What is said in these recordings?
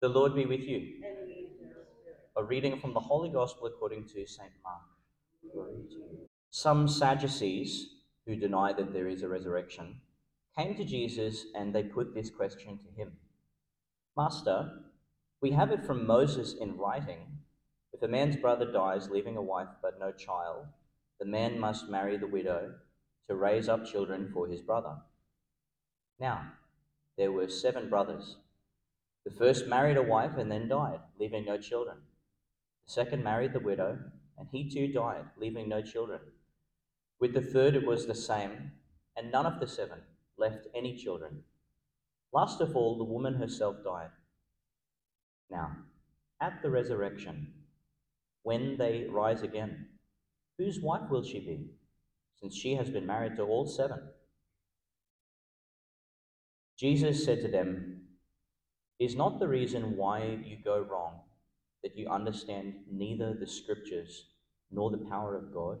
The Lord be with you. A reading from the Holy Gospel according to St. Mark. Glory to you. Some Sadducees, who deny that there is a resurrection, came to Jesus and they put this question to him Master, we have it from Moses in writing if a man's brother dies leaving a wife but no child, the man must marry the widow to raise up children for his brother. Now, there were seven brothers. The first married a wife and then died, leaving no children. The second married the widow, and he too died, leaving no children. With the third it was the same, and none of the seven left any children. Last of all, the woman herself died. Now, at the resurrection, when they rise again, whose wife will she be, since she has been married to all seven? Jesus said to them, is not the reason why you go wrong that you understand neither the scriptures nor the power of God?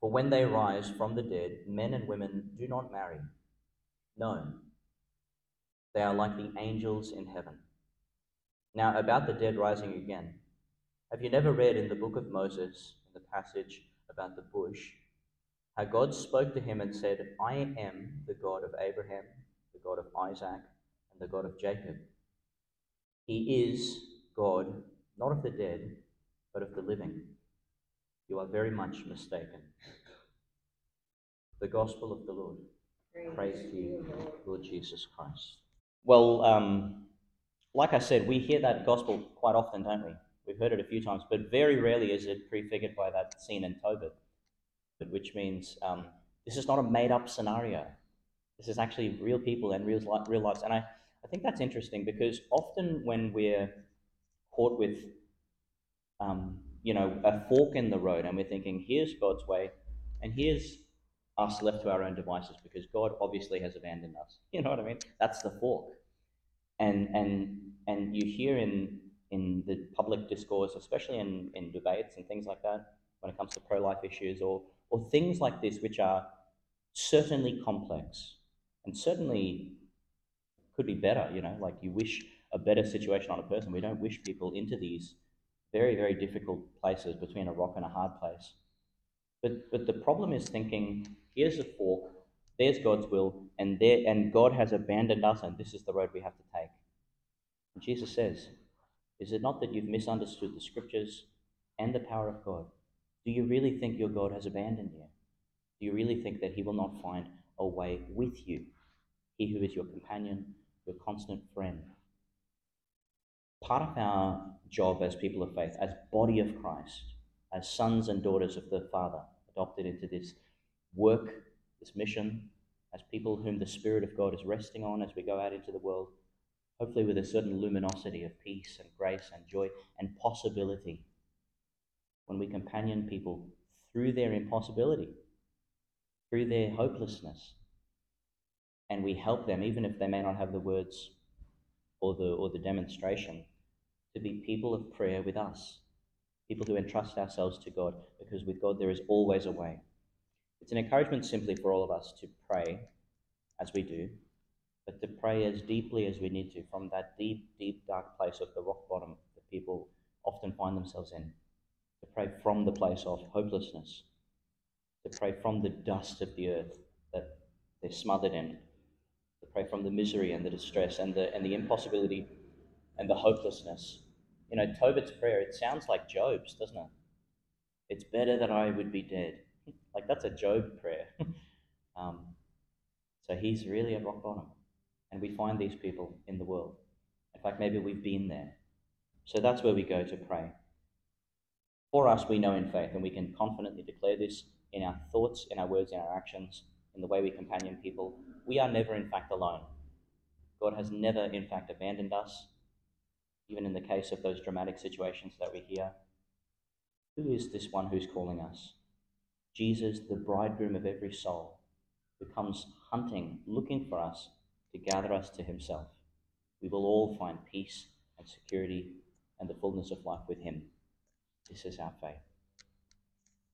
For when they rise from the dead, men and women do not marry. No, they are like the angels in heaven. Now, about the dead rising again, have you never read in the book of Moses, in the passage about the bush, how God spoke to him and said, I am the God of Abraham, the God of Isaac, and the God of Jacob. He is God, not of the dead, but of the living. You are very much mistaken. The Gospel of the Lord. Praise, Praise to you, Lord Jesus Christ. Well, um, like I said, we hear that Gospel quite often, don't we? We've heard it a few times, but very rarely is it prefigured by that scene in Tobit, which means um, this is not a made up scenario. This is actually real people and real, real lives. And I, I think that's interesting because often when we're caught with, um, you know, a fork in the road and we're thinking, here's God's way and here's us left to our own devices because God obviously has abandoned us. You know what I mean? That's the fork. And, and, and you hear in, in the public discourse, especially in, in debates and things like that, when it comes to pro life issues or, or things like this, which are certainly complex and certainly could be better, you know, like you wish a better situation on a person. We don't wish people into these very, very difficult places between a rock and a hard place. But, but the problem is thinking, here's a fork, there's God's will, and, there, and God has abandoned us, and this is the road we have to take. And Jesus says, Is it not that you've misunderstood the scriptures and the power of God? Do you really think your God has abandoned you? Do you really think that He will not find a way with you? He who is your companion, your constant friend. Part of our job as people of faith, as body of Christ, as sons and daughters of the Father, adopted into this work, this mission, as people whom the Spirit of God is resting on as we go out into the world, hopefully with a certain luminosity of peace and grace and joy and possibility. When we companion people through their impossibility, through their hopelessness, and we help them, even if they may not have the words or the, or the demonstration, to be people of prayer with us, people who entrust ourselves to God, because with God there is always a way. It's an encouragement simply for all of us to pray as we do, but to pray as deeply as we need to from that deep, deep, dark place of the rock bottom that people often find themselves in. To pray from the place of hopelessness, to pray from the dust of the earth that they're smothered in, pray from the misery and the distress and the, and the impossibility and the hopelessness. You know, Tobit's prayer, it sounds like Job's, doesn't it? It's better that I would be dead. like, that's a Job prayer. um, so he's really at rock bottom. And we find these people in the world. In fact, maybe we've been there. So that's where we go to pray. For us, we know in faith, and we can confidently declare this in our thoughts, in our words, in our actions, in the way we companion people, we are never, in fact, alone. God has never, in fact, abandoned us, even in the case of those dramatic situations that we hear. Who is this one who's calling us? Jesus, the bridegroom of every soul, who comes hunting, looking for us to gather us to himself. We will all find peace and security and the fullness of life with him. This is our faith.